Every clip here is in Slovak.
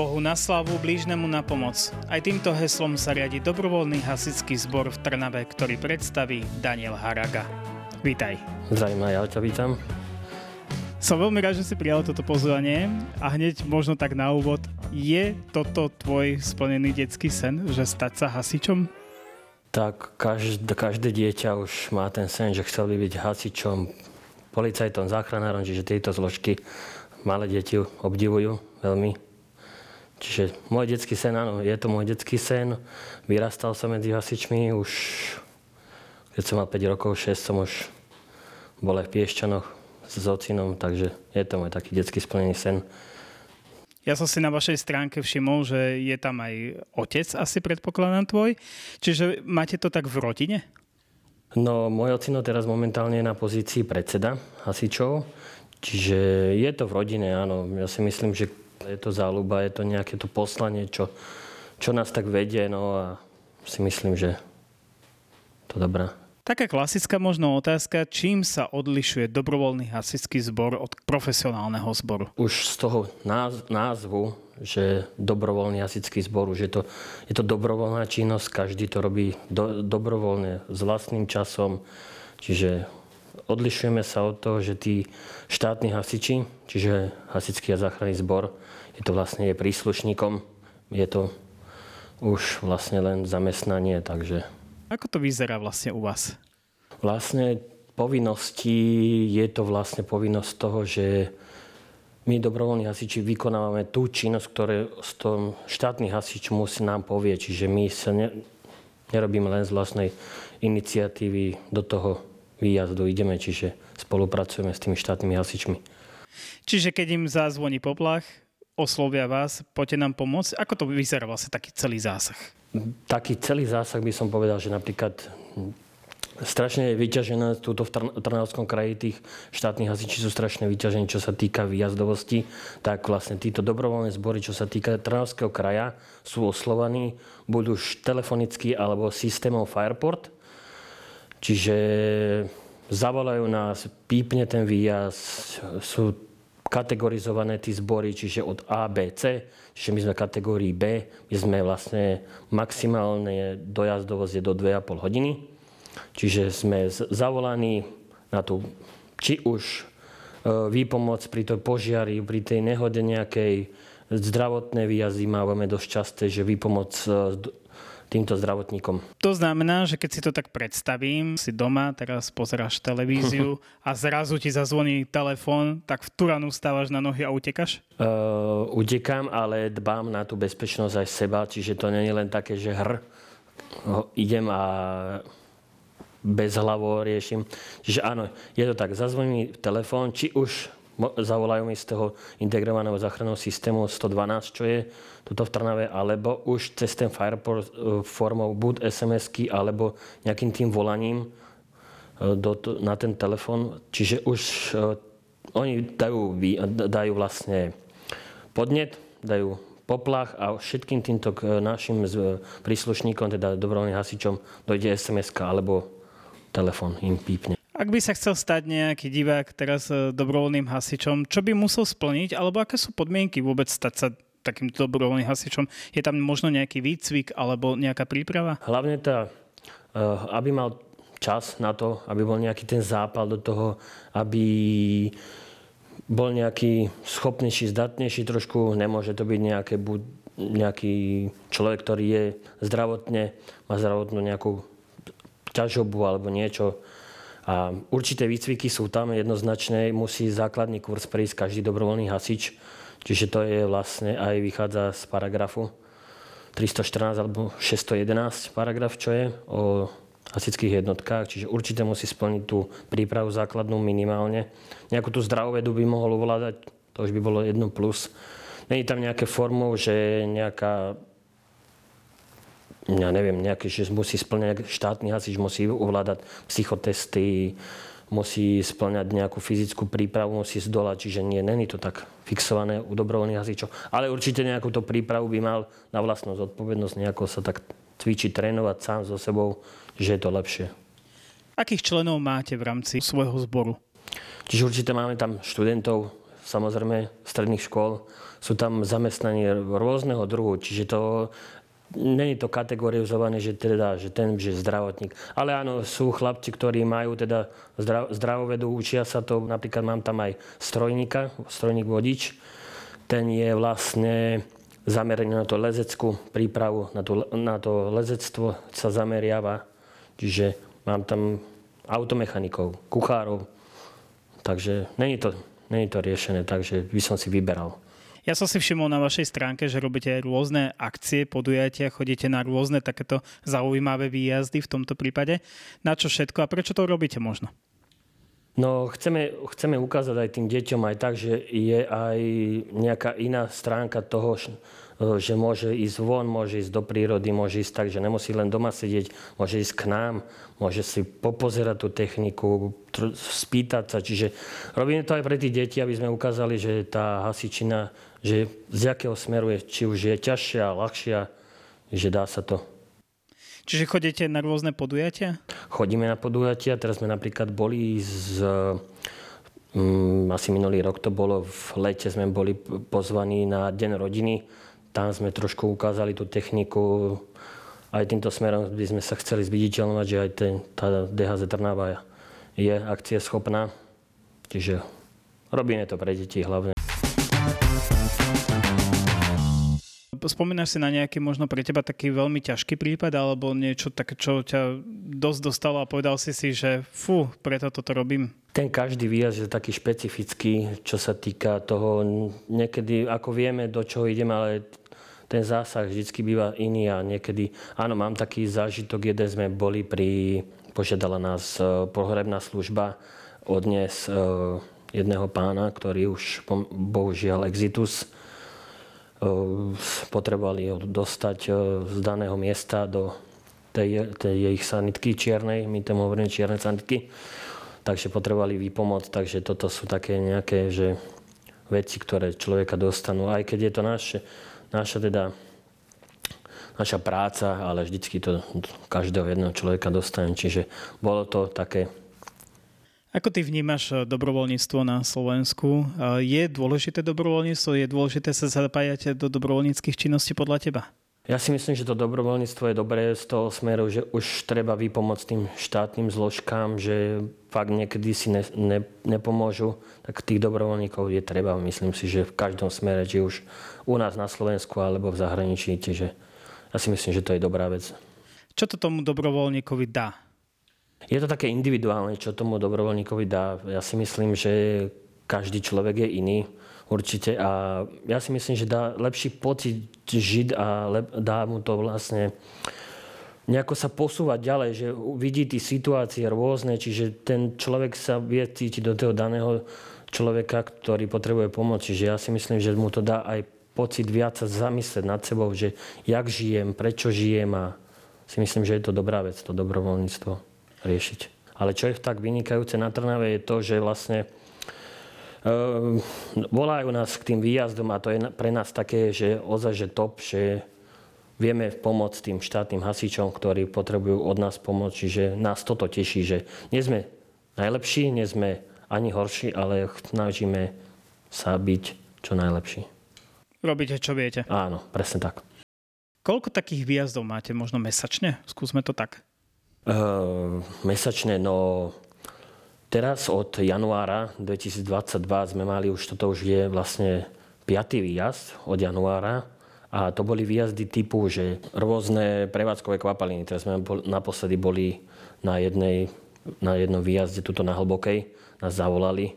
Bohu na slavu, blížnemu na pomoc. Aj týmto heslom sa riadi dobrovoľný hasický zbor v Trnave, ktorý predstaví Daniel Haraga. Vítaj. Zdravím, ja ťa vítam. Som veľmi rád, že si prijal toto pozvanie a hneď možno tak na úvod, je toto tvoj splnený detský sen, že stať sa hasičom? Tak každé, každé dieťa už má ten sen, že chcel by byť hasičom, policajtom, záchranárom, čiže tieto zložky malé deti obdivujú veľmi. Čiže môj detský sen, áno, je to môj detský sen. Vyrastal som medzi hasičmi, už keď som mal 5 rokov, 6 som už bol aj v Piešťanoch s ocinom, takže je to môj taký detský splnený sen. Ja som si na vašej stránke všimol, že je tam aj otec, asi predpokladám tvoj. Čiže máte to tak v rodine? No, môj ocino teraz momentálne je na pozícii predseda hasičov, čiže je to v rodine, áno. Ja si myslím, že je to záľuba, je to nejaké to poslanie, čo, čo nás tak vedie, no a si myslím, že to dobré. Taká klasická možno otázka, čím sa odlišuje dobrovoľný hasičský zbor od profesionálneho zboru? Už z toho názvu, že dobrovoľný hasičský zbor, že je to, je to dobrovoľná činnosť, každý to robí do, dobrovoľne, s vlastným časom, čiže odlišujeme sa od toho, že tí štátni hasiči, čiže hasičský a záchranný zbor, je to vlastne je príslušníkom, je to už vlastne len zamestnanie, takže... Ako to vyzerá vlastne u vás? Vlastne povinnosti, je to vlastne povinnosť toho, že my dobrovoľní hasiči vykonávame tú činnosť, ktoré tom štátny hasič musí nám povie. Čiže my sa ne, nerobíme len z vlastnej iniciatívy do toho výjazdu ideme, čiže spolupracujeme s tými štátnymi hasičmi. Čiže keď im zazvoní poplach, oslovia vás, poďte nám pomôcť. Ako to vyzerá vlastne taký celý zásah? Taký celý zásah by som povedal, že napríklad strašne je vyťažené túto v Trnavskom kraji tých štátnych hasiči sú strašne vyťažení, čo sa týka výjazdovosti, tak vlastne títo dobrovoľné zbory, čo sa týka Trnavského kraja, sú oslovaní buď už telefonicky alebo systémom Fireport. Čiže zavolajú nás, pípne ten výjazd, sú kategorizované tie zbory, čiže od A, B, C, čiže my sme kategórii B, my sme vlastne maximálne dojazdovosť je do 2,5 hodiny, čiže sme zavolaní na tú, či už e, výpomoc pri tej požiari, pri tej nehode nejakej, zdravotné výjazdy máme dosť časté, že výpomoc e, týmto zdravotníkom. To znamená, že keď si to tak predstavím, si doma, teraz pozeráš televíziu a zrazu ti zazvoní telefón, tak v Turanu stávaš na nohy a utekaš? Uh, utekám, ale dbám na tú bezpečnosť aj seba, čiže to nie je len také, že hr, idem a bez hlavo riešim. Čiže áno, je to tak, zazvoní telefón, či už zavolajú mi z toho integrovaného záchranného systému 112, čo je tuto v Trnave, alebo už cez ten Fireport e, formou buď SMS-ky, alebo nejakým tým volaním e, do, na ten telefon. Čiže už uh, oni dajú, dajú vlastne podnet, dajú poplach a všetkým týmto našim príslušníkom, teda dobrovoľným hasičom, dojde sms alebo telefon im pípne. Ak by sa chcel stať nejaký divák teraz e, dobrovoľným hasičom, čo by musel splniť, alebo aké sú podmienky vôbec stať sa takým dobrovoľným hasičom? Je tam možno nejaký výcvik alebo nejaká príprava? Hlavne tá, e, aby mal čas na to, aby bol nejaký ten zápal do toho, aby bol nejaký schopnejší, zdatnejší trošku. Nemôže to byť nejaké, nejaký človek, ktorý je zdravotne, má zdravotnú nejakú ťažobu alebo niečo, a určité výcviky sú tam jednoznačné, musí základný kurz prejsť každý dobrovoľný hasič, čiže to je vlastne aj vychádza z paragrafu 314 alebo 611 paragraf, čo je o hasičských jednotkách, čiže určite musí splniť tú prípravu základnú minimálne. Nejakú tú zdravovedu by mohol ovládať, to už by bolo jedno plus. Není tam nejaké formou, že nejaká ja neviem, nejaký, že musí splňať štátny hasič, musí ovládať psychotesty, musí splňať nejakú fyzickú prípravu, musí zdolať, čiže nie, není to tak fixované u dobrovoľných hasičov. Ale určite nejakú to prípravu by mal na vlastnú zodpovednosť nejako sa tak cvičiť, trénovať sám so sebou, že je to lepšie. Akých členov máte v rámci svojho zboru? Čiže určite máme tam študentov samozrejme stredných škôl, sú tam zamestnanie rôzneho druhu, čiže to Není to kategorizované, že, teda, že ten že zdravotník. Ale áno, sú chlapci, ktorí majú teda zdrav, zdravovedu, učia sa to. Napríklad mám tam aj strojníka, strojník vodič. Ten je vlastne zameraný na to lezeckú prípravu, na to, na to lezectvo sa zameriava. Čiže mám tam automechanikov, kuchárov. Takže není to, není to riešené, takže by som si vyberal. Ja som si všimol na vašej stránke, že robíte rôzne akcie, podujatia, chodíte na rôzne takéto zaujímavé výjazdy v tomto prípade. Na čo všetko a prečo to robíte možno? No, chceme, chceme ukázať aj tým deťom aj tak, že je aj nejaká iná stránka toho, že môže ísť von, môže ísť do prírody, môže ísť tak, že nemusí len doma sedieť, môže ísť k nám, môže si popozerať tú techniku, spýtať sa. Čiže robíme to aj pre tých deti, aby sme ukázali, že tá hasičina že z jakého smeru je, či už je ťažšia, ľahšia, že dá sa to. Čiže chodíte na rôzne podujatia? Chodíme na podujatia, teraz sme napríklad boli z um, asi minulý rok to bolo, v lete sme boli pozvaní na Deň rodiny. Tam sme trošku ukázali tú techniku. Aj týmto smerom by sme sa chceli zviditeľnovať, že aj ten, tá DHZ Trnava je akcie schopná. Čiže robíme to pre deti hlavne. spomínaš si na nejaký možno pre teba taký veľmi ťažký prípad alebo niečo také, čo ťa dosť dostalo a povedal si si, že fú, preto toto robím? Ten každý výjazd je taký špecifický, čo sa týka toho, niekedy, ako vieme, do čoho ideme, ale ten zásah vždy býva iný a niekedy, áno, mám taký zážitok, jeden sme boli pri, požiadala nás e, pohrebná služba odnes e, jedného pána, ktorý už bohužiaľ exitus. Potrebovali ho dostať z daného miesta do tej, tej ich sanitky čiernej, my tomu hovoríme čierne sanitky, takže potrebovali výpomoc, takže toto sú také nejaké že veci, ktoré človeka dostanú, aj keď je to naše, naša teda naša práca, ale vždycky to každého jedného človeka dostane, čiže bolo to také ako ty vnímaš eh, dobrovoľníctvo na Slovensku? Eh, je dôležité dobrovoľníctvo? Je dôležité sa zapájať do dobrovoľníckých činností podľa teba? Ja si myslím, že to dobrovoľníctvo je dobré z toho smeru, že už treba vypomôcť tým štátnym zložkám, že fakt niekedy si ne, ne, nepomôžu, tak tých dobrovoľníkov je treba. Myslím si, že v každom smere, či už u nás na Slovensku alebo v zahraničí. Čiže ja si myslím, že to je dobrá vec. Čo to tomu dobrovoľníkovi dá? Je to také individuálne, čo tomu dobrovoľníkovi dá. Ja si myslím, že každý človek je iný určite a ja si myslím, že dá lepší pocit žiť a lep, dá mu to vlastne nejako sa posúvať ďalej, že vidí tie situácie rôzne, čiže ten človek sa vie cítiť do toho daného človeka, ktorý potrebuje pomoc. Čiže ja si myslím, že mu to dá aj pocit viac sa zamyslieť nad sebou, že jak žijem, prečo žijem a si myslím, že je to dobrá vec, to dobrovoľníctvo riešiť. Ale čo je tak vynikajúce na Trnave je to, že vlastne volajú nás k tým výjazdom a to je pre nás také, že ozaj, že top, že vieme pomôcť tým štátnym hasičom, ktorí potrebujú od nás pomoc. Čiže nás toto teší, že nie sme najlepší, nie sme ani horší, ale snažíme sa byť čo najlepší. Robíte, čo viete. Áno, presne tak. Koľko takých výjazdov máte možno mesačne? Skúsme to tak. Uh, mesačne, no teraz od januára 2022 sme mali už, toto už je vlastne piatý výjazd od januára a to boli výjazdy typu, že rôzne prevádzkové kvapaliny. Teraz sme naposledy boli na, jednej, na jednom výjazde, tuto na Hlbokej, nás zavolali.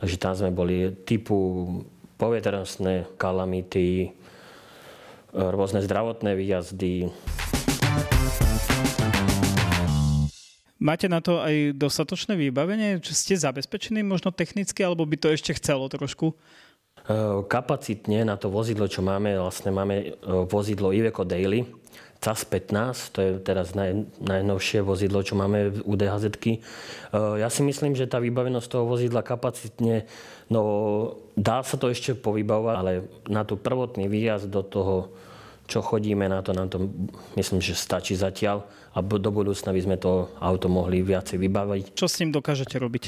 Takže tam sme boli typu poveternostné kalamity, rôzne zdravotné výjazdy. Máte na to aj dostatočné vybavenie? Či ste zabezpečení možno technicky, alebo by to ešte chcelo trošku? E, kapacitne na to vozidlo, čo máme, vlastne máme e, vozidlo Iveco Daily, CAS 15, to je teraz naj, najnovšie vozidlo, čo máme v udhz e, Ja si myslím, že tá vybavenosť toho vozidla kapacitne, no dá sa to ešte povybavovať, ale na tú prvotný výjazd do toho čo chodíme na to, nám to myslím, že stačí zatiaľ a do budúcna by sme to auto mohli viacej vybaviť. Čo s ním dokážete robiť?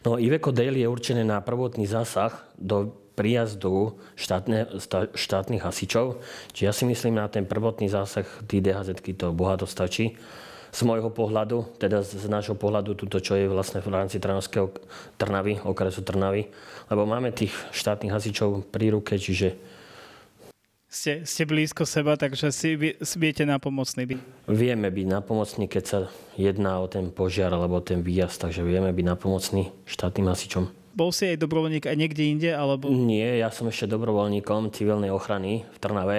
No, Iveco Daily je určené na prvotný zásah do príjazdu štátne, štátnych hasičov. Čiže ja si myslím, na ten prvotný zásah tí dhz to bohato stačí. Z môjho pohľadu, teda z nášho pohľadu, túto, čo je vlastne v rámci Trnavského Trnavy, okresu Trnavy, lebo máme tých štátnych hasičov pri ruke, čiže ste, ste blízko seba, takže si viete napomocný byť. Vieme byť napomocní, keď sa jedná o ten požiar alebo ten výjazd, takže vieme byť napomocní štátnym hasičom. Bol si aj dobrovoľník aj niekde inde? Alebo... Nie, ja som ešte dobrovoľníkom civilnej ochrany v Trnave.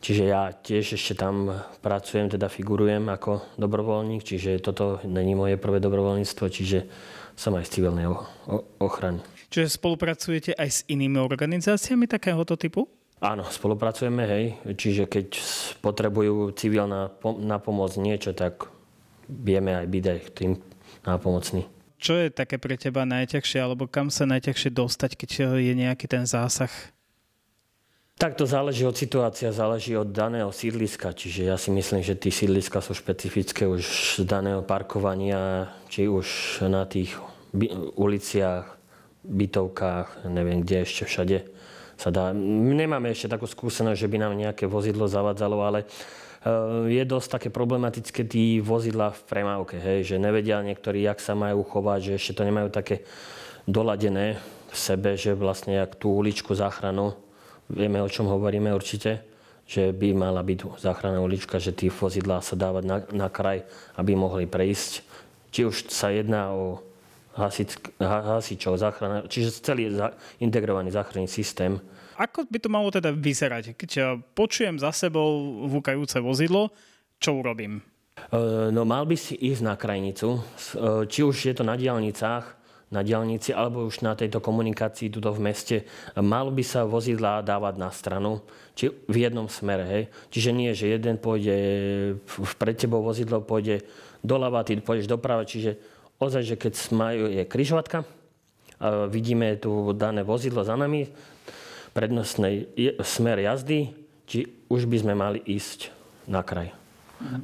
Čiže ja tiež ešte tam pracujem, teda figurujem ako dobrovoľník, čiže toto není moje prvé dobrovoľníctvo, čiže som aj z civilnej ochrany. Čiže spolupracujete aj s inými organizáciami takéhoto typu? Áno, spolupracujeme, hej. Čiže keď potrebujú civilná na pomoc niečo, tak vieme aj byť aj tým nápomocný. Čo je také pre teba najťažšie, alebo kam sa najťažšie dostať, keď je nejaký ten zásah? Tak to záleží od situácia, záleží od daného sídliska. Čiže ja si myslím, že tie sídliska sú špecifické už z daného parkovania, či už na tých uliciach, bytovkách, neviem kde ešte všade sa dá. Nemáme ešte takú skúsenosť, že by nám nejaké vozidlo zavadzalo, ale eh, je dosť také problematické tí vozidla v premávke, hej, že nevedia niektorí, jak sa majú chovať, že ešte to nemajú také doladené v sebe, že vlastne jak tú uličku záchranu, vieme o čom hovoríme určite, že by mala byť záchranná ulička, že tí vozidlá sa dávať na, na kraj, aby mohli prejsť. Či už sa jedná o hasič, hasičov, záchrana, čiže celý za, integrovaný záchranný systém. Ako by to malo teda vyzerať? Keď ja počujem za sebou vúkajúce vozidlo, čo urobím? E, no mal by si ísť na krajnicu, e, či už je to na diálnicách, na diálnici alebo už na tejto komunikácii tuto v meste, mal by sa vozidlá dávať na stranu, či v jednom smere. Hej. Čiže nie, že jeden pôjde, pred tebou vozidlo pôjde doľava, ty pôjdeš doprava, čiže ozaj, že keď majú, je kryžovatka, a vidíme tu dané vozidlo za nami, prednostný smer jazdy, či už by sme mali ísť na kraj.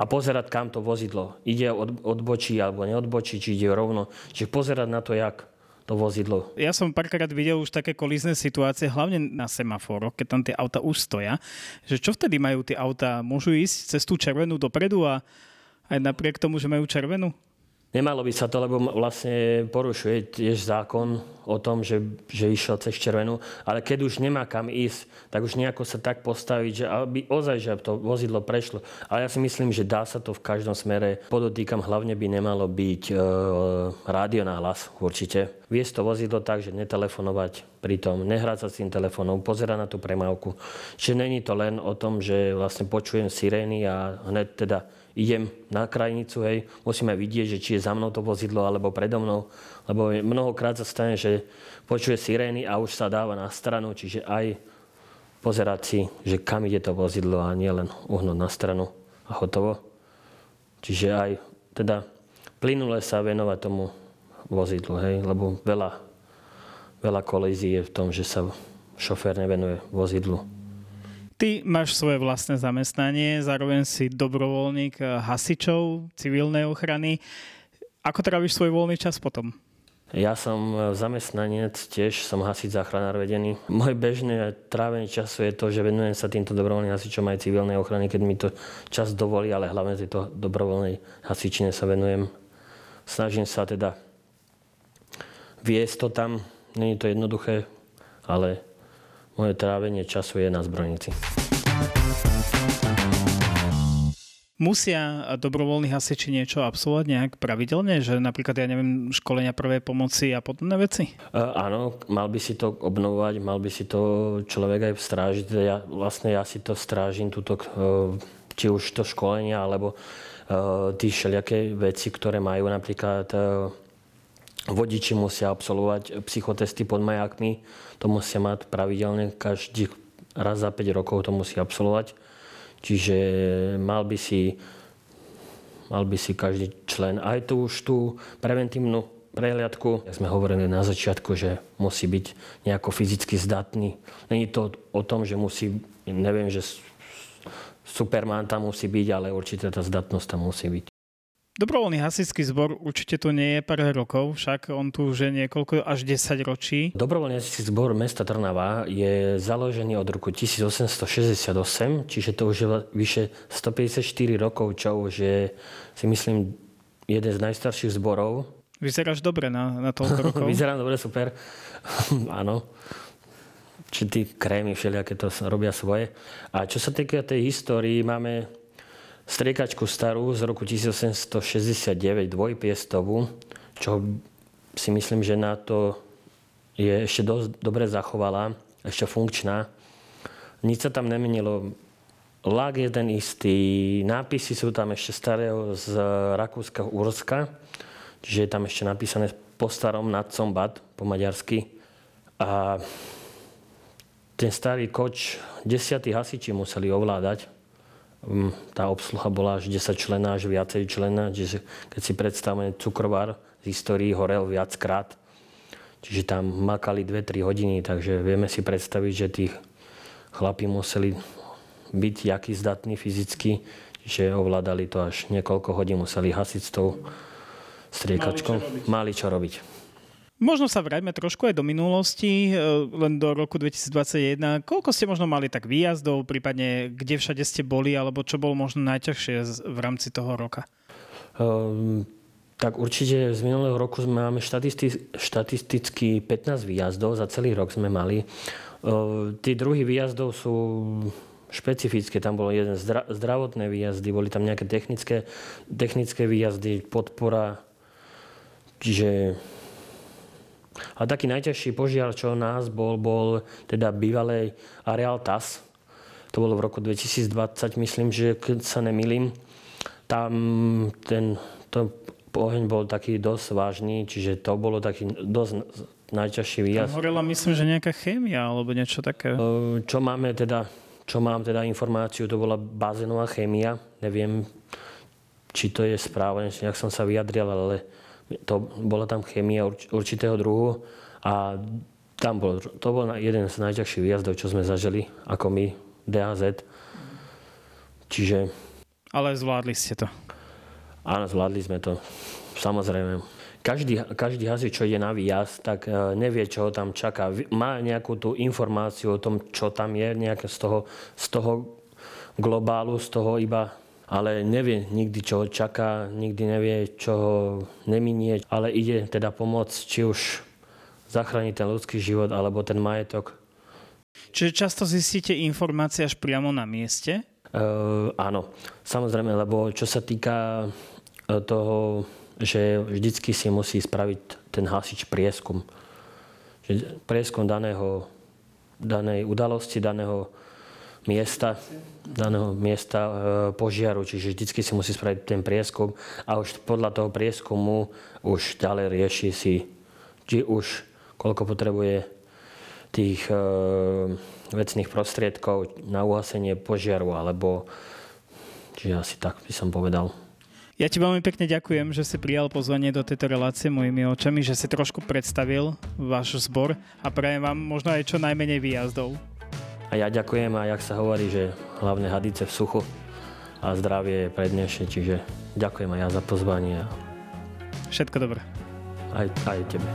A pozerať, kam to vozidlo ide, od, odbočí alebo neodbočí, či ide rovno. Čiže pozerať na to, jak to vozidlo. Ja som párkrát videl už také kolízne situácie, hlavne na semaforoch, keď tam tie auta už stoja, že čo vtedy majú tie auta? Môžu ísť cez tú červenú dopredu a aj napriek tomu, že majú červenú? Nemalo by sa to, lebo vlastne porušuje tiež zákon o tom, že, že išiel cez červenú, ale keď už nemá kam ísť, tak už nejako sa tak postaviť, že aby ozaj, že to vozidlo prešlo. Ale ja si myslím, že dá sa to v každom smere. Podotýkam, hlavne by nemalo byť e, rádio na hlas, určite. Viesť to vozidlo tak, že netelefonovať pritom, nehrať sa s tým telefónom, pozerať na tú premávku. Čiže není to len o tom, že vlastne počujem sirény a hneď teda idem na krajnicu, hej, musíme vidieť, že či je za mnou to vozidlo alebo predo mnou, lebo mnohokrát sa stane, že počuje sirény a už sa dáva na stranu, čiže aj pozerať si, že kam ide to vozidlo a nie len uhnúť na stranu a hotovo. Čiže aj teda plynule sa venovať tomu vozidlu, hej, lebo veľa, veľa kolízií je v tom, že sa šofér nevenuje vozidlu. Ty máš svoje vlastné zamestnanie, zároveň si dobrovoľník eh, hasičov civilnej ochrany. Ako tráviš svoj voľný čas potom? Ja som eh, zamestnanec, tiež som hasič záchranár vedený. Moje bežné trávenie času je to, že venujem sa týmto dobrovoľným hasičom aj civilnej ochrany, keď mi to čas dovolí, ale hlavne tejto dobrovoľnej hasičine sa venujem. Snažím sa teda viesť to tam. Není to jednoduché, ale moje trávenie času je na zbrojnici. Musia dobrovoľní hasiči niečo absolvovať nejak pravidelne? Že napríklad, ja neviem, školenia prvej pomoci a podobné veci? Uh, áno, mal by si to obnovovať, mal by si to človek aj strážiť. Ja, vlastne ja si to strážim, túto, uh, či už to školenia, alebo uh, tí všelijaké veci, ktoré majú napríklad uh, Vodiči musia absolvovať psychotesty pod majákmi, to musia mať pravidelne, každý raz za 5 rokov to musí absolvovať. Čiže mal by si, mal by si každý člen aj tu už tú preventívnu prehliadku. Jak sme hovorili na začiatku, že musí byť nejako fyzicky zdatný. Není to o tom, že musí, neviem, že Superman tam musí byť, ale určite tá zdatnosť tam musí byť. Dobrovoľný hasičský zbor určite tu nie je pár rokov, však on tu už je niekoľko až 10 ročí. Dobrovoľný hasičský zbor mesta Trnava je založený od roku 1868, čiže to už je vyše 154 rokov, čo už je si myslím jeden z najstarších zborov. Vyzeráš dobre na, na toľko rokov. Vyzerám dobre, super. Áno. Či tí krémy všelijaké to robia svoje. A čo sa týka tej histórii, máme striekačku starú z roku 1869, dvojpiestovú, čo si myslím, že na to je ešte dosť dobre zachovala, ešte funkčná. Nič sa tam nemenilo. Lák je ten istý, nápisy sú tam ešte starého z Rakúska, Urska, čiže je tam ešte napísané po starom nad Bad, po maďarsky. A ten starý koč desiatí hasiči museli ovládať, tá obsluha bola až 10 člená, až viacej člená. Čiže keď si predstavíme cukrovar z histórii horel viackrát, čiže tam makali 2-3 hodiny, takže vieme si predstaviť, že tí chlapi museli byť jaký zdatní fyzicky, že ovládali to až niekoľko hodín, museli hasiť s tou striekačkou. Mali čo robiť. Možno sa vráťme trošku aj do minulosti, e, len do roku 2021. Koľko ste možno mali tak výjazdov, prípadne kde všade ste boli, alebo čo bolo možno najťažšie v rámci toho roka? Um, tak určite z minulého roku sme máme štatisti- štatisticky 15 výjazdov, za celý rok sme mali. Uh, tí druhý výjazdov sú špecifické. Tam bolo jeden zdra- zdravotné výjazdy, boli tam nejaké technické, technické výjazdy, podpora. Čiže a taký najťažší požiar, čo nás bol, bol teda bývalej areál TAS. To bolo v roku 2020, myslím, že keď sa nemýlim. Tam ten to oheň bol taký dosť vážny, čiže to bolo taký dosť najťažší výjazd. Tam horela myslím, že nejaká chémia alebo niečo také. Čo máme teda, čo mám teda informáciu, to bola bazénová chémia. Neviem, či to je správne, nejak som sa vyjadril, ale to, bola tam chémia urč, určitého druhu a tam bol, to bol jeden z najťažších výjazdov, čo sme zažili ako my, DAZ. Čiže... Ale zvládli ste to. Áno, zvládli sme to. Samozrejme. Každý, každý hasič, čo ide na výjazd, tak e, nevie, čo ho tam čaká. Má nejakú tú informáciu o tom, čo tam je, nejaké z toho, z toho globálu, z toho iba ale nevie nikdy, čo ho čaká, nikdy nevie, čo ho neminie, ale ide teda pomôcť, či už zachrániť ten ľudský život alebo ten majetok. Čiže často zistíte informácie až priamo na mieste? Uh, áno, samozrejme, lebo čo sa týka e, toho, že vždycky si musí spraviť ten hasič prieskum. Že prieskum daného, danej udalosti, daného miesta, daného miesta e, požiaru, čiže vždycky si musí spraviť ten prieskum a už podľa toho prieskumu už ďalej rieši si, či už koľko potrebuje tých e, vecných prostriedkov na uhasenie požiaru, alebo čiže asi tak by som povedal. Ja ti veľmi pekne ďakujem, že si prijal pozvanie do tejto relácie mojimi očami, že si trošku predstavil váš zbor a prajem vám možno aj čo najmenej výjazdov. A ja ďakujem a jak sa hovorí, že hlavne hadice v suchu a zdravie je prednejšie, čiže ďakujem aj ja za pozvanie. Všetko dobré. Aj, aj tebe.